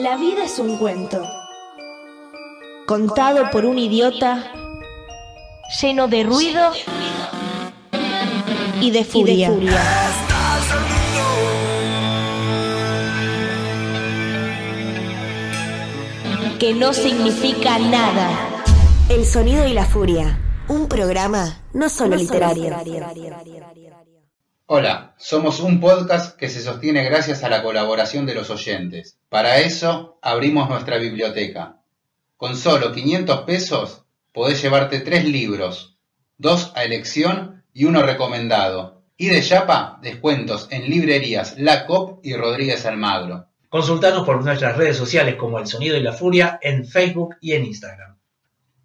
La vida es un cuento, contado por un idiota, lleno de ruido y de furia. Que no significa nada. El sonido y la furia. Un programa no solo literario. Hola, somos un podcast que se sostiene gracias a la colaboración de los oyentes. Para eso abrimos nuestra biblioteca. Con solo 500 pesos podés llevarte tres libros, dos a elección y uno recomendado. Y de Yapa, descuentos en librerías La Cop y Rodríguez Almagro. Consultanos por nuestras redes sociales como El Sonido y la Furia en Facebook y en Instagram.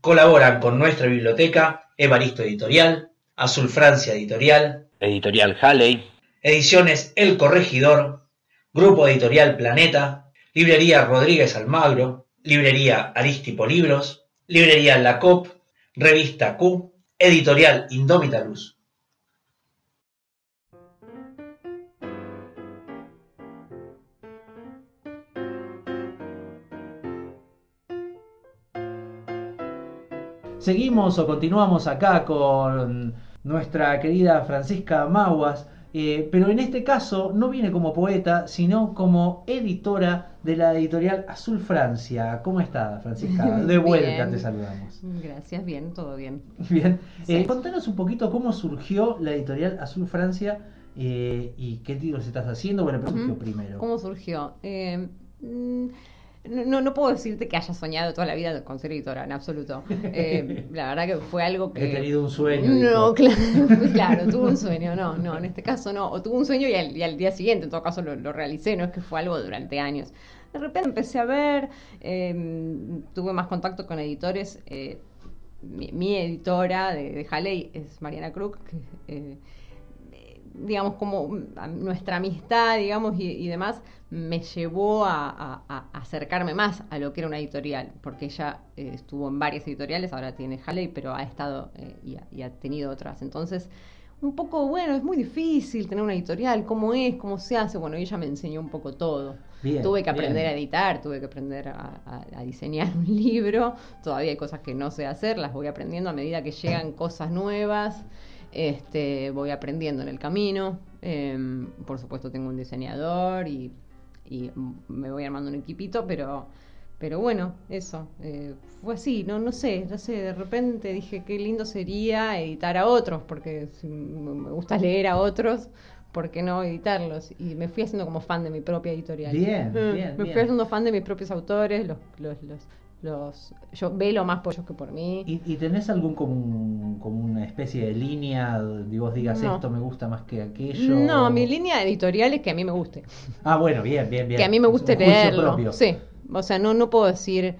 Colaboran con nuestra biblioteca Evaristo Editorial, Azul Francia Editorial, Editorial Halley, Ediciones El Corregidor, Grupo Editorial Planeta, Librería Rodríguez Almagro, Librería Aristipo Libros, Librería La Cop, Revista Q, Editorial Indómita Luz. Seguimos o continuamos acá con nuestra querida Francisca Maguas, eh, pero en este caso no viene como poeta, sino como editora de la editorial Azul Francia. ¿Cómo está, Francisca? De vuelta te saludamos. Gracias, bien, todo bien. Bien. Eh, contanos un poquito cómo surgió la editorial Azul Francia eh, y qué títulos estás haciendo. Bueno, pero surgió primero. ¿Cómo surgió? Mm, no, no puedo decirte que haya soñado toda la vida con ser editora, en absoluto. Eh, la verdad que fue algo que... He tenido un sueño. No, claro, claro, tuve un sueño, no, no, en este caso no. O tuve un sueño y al, día siguiente, en todo caso, lo, realicé, no es que fue algo durante años. De repente empecé a ver, em, tuve más contacto con editores. Eh, mi, editora de, de Halley es Mariana Krug, que eh, digamos, como mm, nuestra amistad, digamos, y, demás, me llevó a, acercarme más a lo que era una editorial, porque ella eh, estuvo en varias editoriales, ahora tiene Halley, pero ha estado eh, y, ha tenido otras. Entonces, un poco, bueno, es muy difícil tener una editorial, cómo es, cómo se hace. Bueno, ella me enseñó un poco todo. tuve que aprender a editar, tuve que aprender a, diseñar un libro. Todavía hay cosas que no sé hacer, las voy aprendiendo a medida que llegan cosas nuevas. Este, voy aprendiendo en el camino. Em, por supuesto tengo un diseñador y, me voy armando un equipito, pero, pero bueno, eso. Eh, fue así, no, no sé, no sé, de repente dije qué lindo sería editar a otros, porque me gusta leer a otros. ¿Por qué no editarlos? Y me fui haciendo como fan de mi propia editorial. Bien, mm, bien. Me fui haciendo fan de mis propios autores, los, los, los, yo velo más por ellos que por mí. ¿Y, tenés algún como, como, una especie de línea de vos digas esto me gusta más que aquello? No, mi línea editorial es que a mí me guste. Ah, bueno, bien, bien, bien. Que a mí me guste leerlo. Sí, o sea, no, no puedo decir...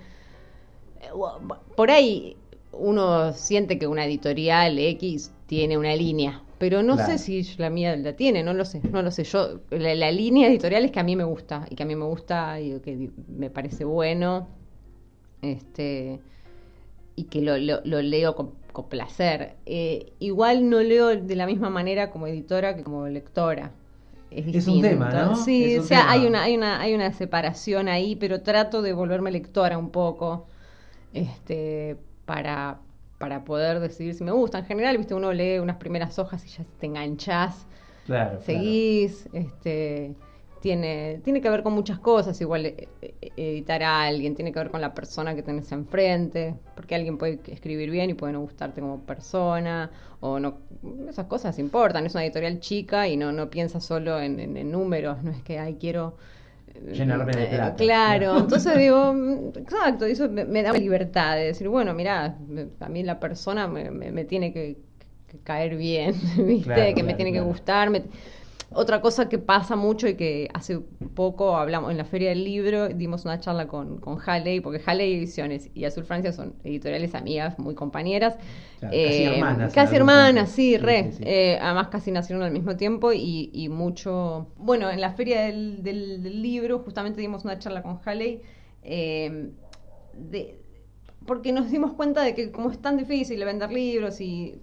Por ahí uno siente que una editorial X tiene una línea, pero no sé si la mía la tiene, no lo sé, no lo sé. Yo la, línea editorial es que a mí me gusta y que a mí me gusta y que me parece bueno este, y que lo, leo con, placer. Eh, igual no leo de la misma manera como editora que como lectora. Es, un tema, ¿no? Sí, o sea, hay una, hay, una, hay una separación ahí, pero trato de volverme lectora un poco este, para, para poder decidir si me gusta. En general, viste, uno lee unas primeras hojas y ya te enganchás, claro, seguís, este tiene, tiene que ver con muchas cosas, igual eh, eh, editar a alguien, tiene que ver con la persona que tenés enfrente, porque alguien puede escribir bien y puede no gustarte como persona, o no, esas cosas importan, es una editorial chica y no, no piensa solo en, números, no es que, ay, quiero... Eh, Llenarme de plata. claro, entonces digo, mm, exacto, eso me, da libertad de decir, bueno, mira, a mí la persona me, tiene que, caer bien, ¿viste? que me tiene que gustar, me, otra cosa que pasa mucho y que hace poco hablamos en la Feria del Libro, dimos una charla con, con Halley, porque Halley Ediciones y Azul Francia son editoriales amigas, muy compañeras. casi eh, hermanas. Casi hermanas, sí, re. Eh, además casi nacieron al mismo tiempo y, mucho... Bueno, en la Feria del, Libro justamente dimos una charla con Halley. Eh, porque nos dimos cuenta de que como es tan difícil vender libros y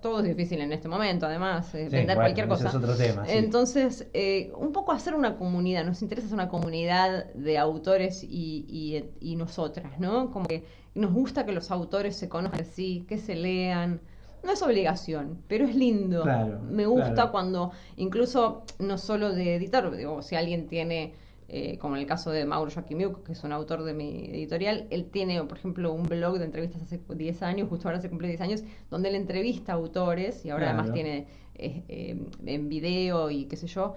todo es difícil en este momento, además, eh, Sí, vender bueno, cualquier cosa. es otro tema, sí. Entonces, eh, un poco hacer una comunidad, nos interesa hacer una comunidad de autores y, y, y nosotras, ¿no? Como que nos gusta que los autores se conozcan así, que se lean. No es obligación, pero es lindo. Claro, Me gusta claro. cuando, incluso, no solo de editar, digo, si alguien tiene, eh, como en el caso de Mauro Joachimiuk, que es un autor de mi editorial, él tiene, por ejemplo, un blog de entrevistas hace 10 años, justo ahora se cumple 10 años, donde él entrevista autores y ahora Claro. además tiene eh, eh, en video y qué sé yo.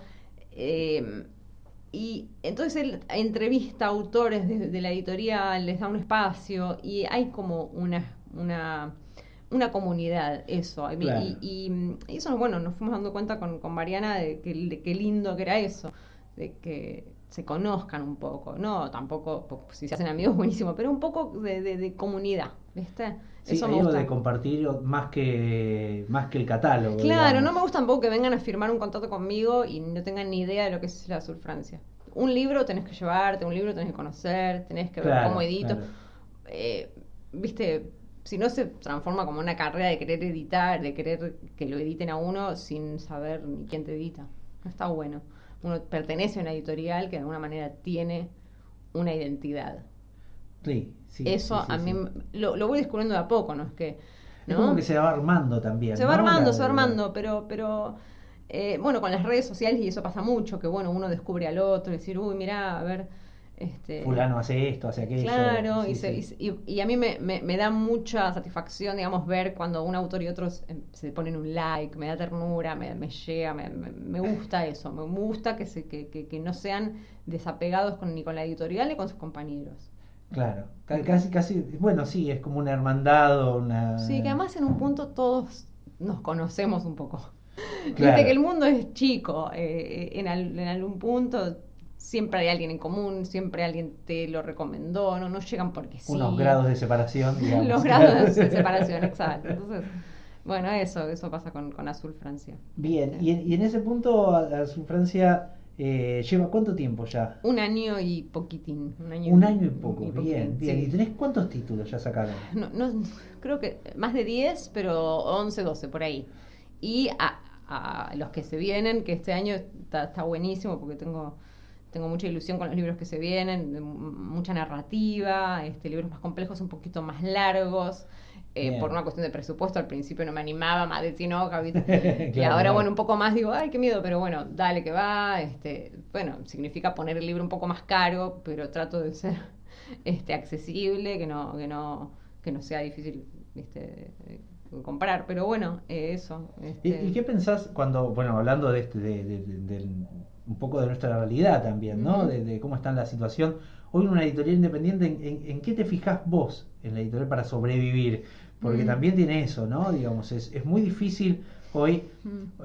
Eh, y entonces él entrevista autores de, de la editorial, les da un espacio y hay como una, una, una comunidad, eso. Y- Claro. Y, y- y eso, bueno, nos fuimos dando cuenta con, con Mariana de que de qué lindo que era eso, de que se conozcan un poco, no tampoco, si se hacen amigos buenísimo, pero un poco de, de- de comunidad, ¿viste? Sí, eso me gusta. de compartir más que más que el catálogo. Claro, digamos. no me gusta tampoco que vengan a firmar un contrato conmigo y no tengan ni idea de lo que es la Azul Francia. Un libro tenés que llevarte, un libro tenés que conocer, tenés que ver cómo edito. claro. Eh, Viste, si no se transforma como una carrera de querer editar, de querer que lo editen a uno sin saber ni quién te edita. No está bueno. Uno pertenece a una editorial que de alguna manera tiene una identidad. Sí, sí, Eso sí, sí, a mí sí. lo, lo voy descubriendo de a poco, ¿no? Es que... Es ¿no? como que se va armando también. Se va armando, La- se va armando, pero, pero eh, bueno, con las redes sociales y eso pasa mucho, que bueno, uno descubre al otro, decir, uy, mirá, a ver, este... Fulano hace esto, hace aquello. Claro, sí, y, se- sí. y- y- a mí me, me- me da mucha satisfacción, digamos, ver cuando un autor y otros eh, se ponen un like, me da ternura, me, me llega, me, gusta eso, me gusta que, se, que, que- que no sean desapegados con, ni con la editorial ni con sus compañeros. Claro, ca- casi, casi, bueno, sí, es como una hermandad una... Sí, que además en un punto todos nos conocemos un poco. Claro. Viste que el mundo es chico, eh, en, al- en algún punto siempre hay alguien en común, siempre alguien te lo recomendó, no, no llegan porque sí. Unos grados de separación, digamos. Los grados de separación, exacto. Entonces, bueno, eso, eso pasa con, con Azul Francia. Bien, y en, y en ese punto, a- a su Francia eh, lleva cuánto tiempo ya? Un año y poquitín. Un año, Un año y poco, bien, bien. sí. ¿Y tenés cuántos títulos ya sacaron? No, no, creo que más de 10, pero 11, 12 por ahí. Y a, a los que se vienen, que este año está, está buenísimo porque tengo, tengo mucha ilusión con los libros que se vienen, mucha narrativa, este, libros más complejos, un poquito más largos. eh, por una cuestión de presupuesto, al principio no me animaba, más de 100 hojas, ¿viste? y ahora, bueno, un poco más digo, ay, qué miedo, pero bueno, dale que va. Este, bueno, significa poner el libro un poco más caro, pero trato de ser este, accesible, que no, que no, que no sea difícil ¿viste? eh, comprar. Pero bueno, eh, eso. ¿Y, este, y qué pensás cuando, bueno, hablando de, este, de, de- de- del- un poco de nuestra realidad también, ¿no? De, de cómo está la situación. Hoy en una editorial independiente, ¿en, en- en qué te fijás vos en la editorial para sobrevivir? Porque también tiene eso, ¿no? Digamos, es, es muy difícil hoy,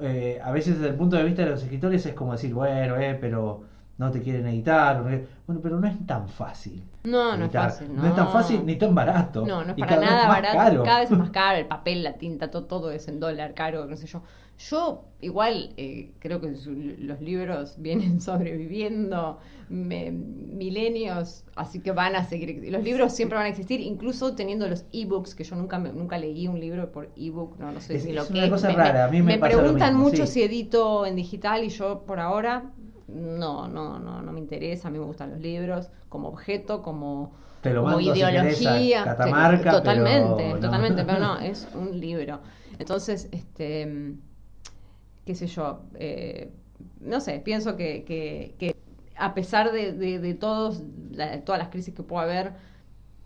eh, a veces desde el punto de vista de los escritores es como decir, bueno, eh, pero no te quieren editar. no. Bueno, pero no es tan fácil. No, no es fácil. No es tan fácil ni tan barato. No, no es Y para nada barato. caro. Cada vez es más caro. El papel, la tinta, todo, todo es en dólar caro, no sé yo. Yo, igual, eh, creo que su- los libros vienen sobreviviendo me- milenios, así que van a seguir. Los libros siempre van a existir, incluso teniendo los ebooks, que yo nunca me- nunca leí un libro por ebook, no, no sé Es- ni lo es que una cosa Me- rara, a mí me pasa lo preguntan mismo, mucho sí. si edito en digital y yo por ahora no, no, no, no me interesa. A mí me gustan los libros como objeto, como Te lo como mando si querés a ideología. Catamarca, totalmente, pero no. totalmente, pero no, es un libro. Entonces, este, qué sé yo, eh, no sé, pienso que, que, que a pesar de, de, de todos, la- todas las crisis que pueda haber,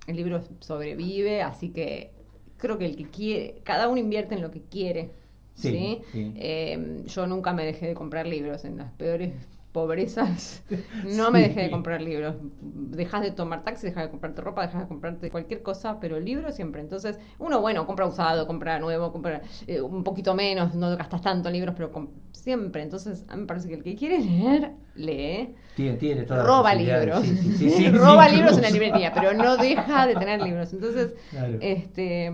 el libro sobrevive, así que creo que el que quiere, cada uno invierte en lo que quiere. Sí, ¿sí? sí. Eh, yo nunca me dejé de comprar libros en las peores pobrezas. No me dejé de comprar libros. Dejas de tomar taxi, dejas de comprarte ropa, dejas de comprarte cualquier cosa, pero libros siempre. Entonces, uno, bueno, compra usado, compra nuevo, compra eh, un poquito menos, no gastas tanto en libros, pero siempre. Entonces, a mí me parece que el que quiere leer, lee. Tiene, tiene todas las Roba libros. Sí, sí, sí, sí, Roba libros en la librería, pero no deja de tener libros. Entonces, Claro. este,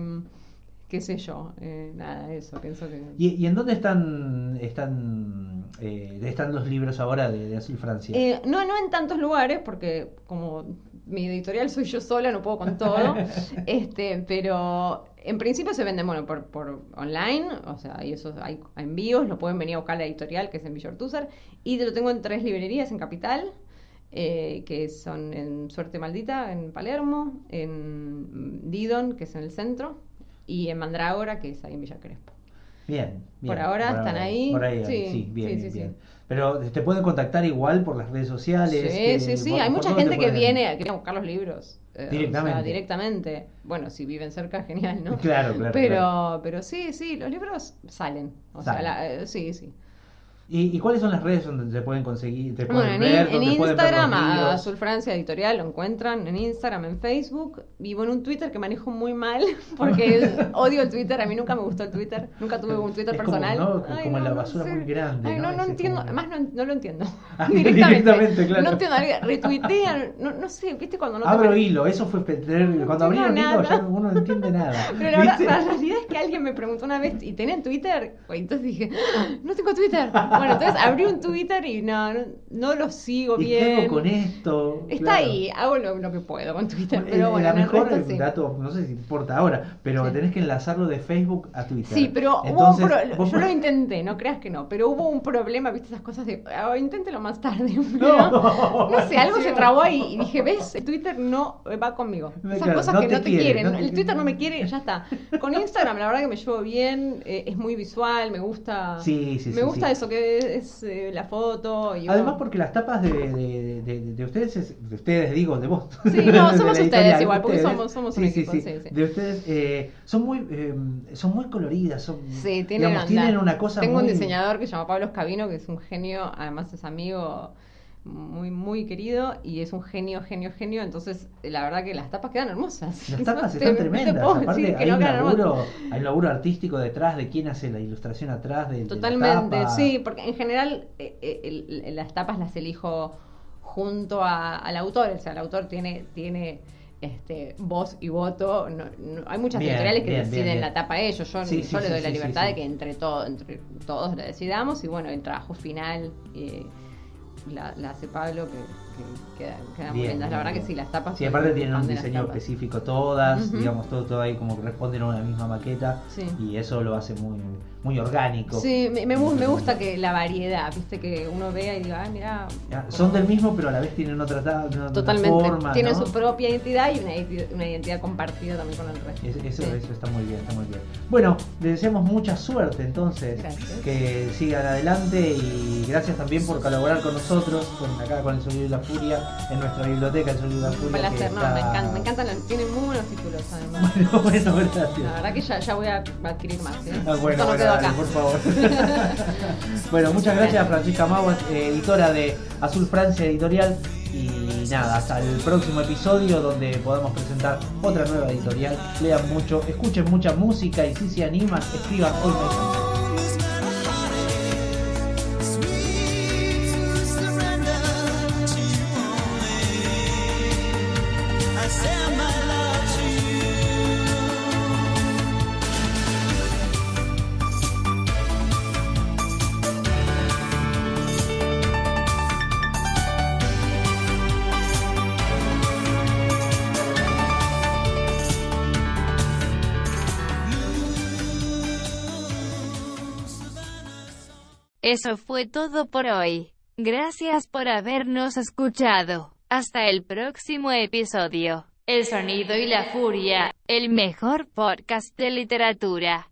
qué sé yo, eh, nada, eso, pienso que... ¿Y, y en dónde están están eh, están los libros ahora de, de Azul Francia? Eh, no, no en tantos lugares, porque como mi editorial soy yo sola, no puedo con todo. este, pero en principio se venden, bueno, por, por online, o sea, hay esos, hay envíos, lo pueden venir a buscar la editorial, que es en Villortuser, y lo tengo en tres librerías en Capital, eh, que son en Suerte Maldita, en Palermo, en Didon, que es en el centro, y en Mandrágora, que es ahí en Villa Crespo. Bien, bien. Por ahora están ahí. Por ahí, Sí, sí, bien, sí, bien, sí, bien. sí. Pero te pueden contactar igual por las redes sociales. Sí, que- sí, sí. Hay mucha gente te que viene, que viene a buscar los libros. eh, Directamente. O sea, directamente. Bueno, si viven cerca, genial, ¿no? Claro, claro, Pero, claro. pero sí, sí, los libros salen. O Salen. sea, la- eh, sí, sí. ¿Y, y cuáles son las redes donde te pueden conseguir? Te Bueno, pueden en, ver, en ver Instagram, a? Azul Francia Editorial lo encuentran, en Instagram, en Facebook, vivo en un Twitter que manejo muy mal, porque odio el Twitter, a mí nunca me gustó el Twitter, nunca tuve un Twitter Es como, personal. ¿no? Ay, Como la no basura sé. muy grande, Ay, ¿no? no, no entiendo, como- además no, no lo entiendo. Ah, directamente. directamente, claro. No entiendo, retuitean, no, no sé, viste cuando no te Abro pare- hilo, eso fue. Cuando entiendo abrieron hilo, ya uno no entiende nada. Pero la, verdad, la realidad es que alguien me preguntó una vez, ¿y tenía Twitter? Pues entonces dije, "Ah, no tengo Twitter. Bueno, entonces abrí un Twitter y no, no, no lo sigo ¿Y bien. qué hago con esto? Está Claro. ahí, hago lo, lo que puedo con Twitter, Eh, pero bueno, a en el mejor resto sí. dato, no sé si importa ahora, pero Sí. tenés que enlazarlo de Facebook a Twitter. Sí, pero hubo Entonces, un pro- vos- yo lo intenté, no creas que no, pero hubo un problema, viste esas cosas de, ah, inténtelo más tarde. No. No, no sé, algo se trabó ahí y dije, ves, el Twitter no va conmigo. Esas Claro, cosas que te no te quiere, quieren, el. Twitter no me quiere, ya está. Con Instagram la verdad que me llevo bien, eh, es muy visual, me gusta, Sí, sí, me gusta eso que es eh, la foto y Además porque las tapas de, de, de- de ustedes, es- de ustedes digo, de vos. Sí, no, somos ustedes igual, porque ustedes. somos- somos un Sí, equipo, sí. sí, sí. De ustedes eh, son muy eh, son muy coloridas, son Sí, tienen, digamos, tienen una cosa Tengo muy un diseñador que se llama Pablo Escabino, que es un genio, además es amigo muy, muy querido y es un genio, genio, genio. Entonces, la verdad que las tapas quedan hermosas. Las tapas No están te- no tremendas. puedo Aparte, hay, no un laburo, hay un laburo artístico detrás de quién hace la ilustración atrás de, de la Totalmente, tapa. sí, porque en general eh, eh, el- las tapas las elijo junto a- al autor, o sea, el autor tiene, tiene este, voz y voto. No, no- hay muchas Bien, editoriales que bien, deciden bien, la tapa ellos. Yo, Sí, yo sí, le doy sí, la libertad de que entre, todo, entre todos lo decidamos y bueno, el trabajo final eh, la, la hace Pablo, que, que queda, queda muy lindas. La bien, verdad que sí, las tapas. Sí, aparte tienen un diseño específico todas, digamos, todo, todo ahí como que responden a una misma maqueta Sí. y eso lo hace muy, muy orgánico. Sí, me, me, gu- me gusta que la variedad, viste, que uno vea y diga, ah, mira. Ah, Son del mismo, pero a la vez tienen otra, ta- otra Totalmente. forma. Tienen ¿no? su propia identidad y una, una identidad compartida también con el resto. Es- Eso, Sí. eso está muy bien, está muy bien. Bueno, les deseamos mucha suerte entonces, Gracias. que sigan adelante y gracias también por colaborar con nosotros, con acá con el Sonido de la Furia, en nuestra biblioteca, el Sonido de la Un Furia. placer, no, está- me encantan, me encantan, los- tienen muy buenos títulos además. Bueno, bueno, gracias. La verdad que ya, ya voy a adquirir más. ¿eh? Ah, bueno, bueno, dale, acá. por favor. bueno, muchas gracias Francisca Maguas, editora de Azul Francia Editorial. Y nada, hasta el próximo episodio donde podamos presentar otra nueva editorial. Lean mucho, escuchen mucha música y si se animan, escriban hoy Eso fue todo por hoy. Gracias por habernos escuchado. Hasta el próximo episodio. El sonido y la furia, el mejor podcast de literatura.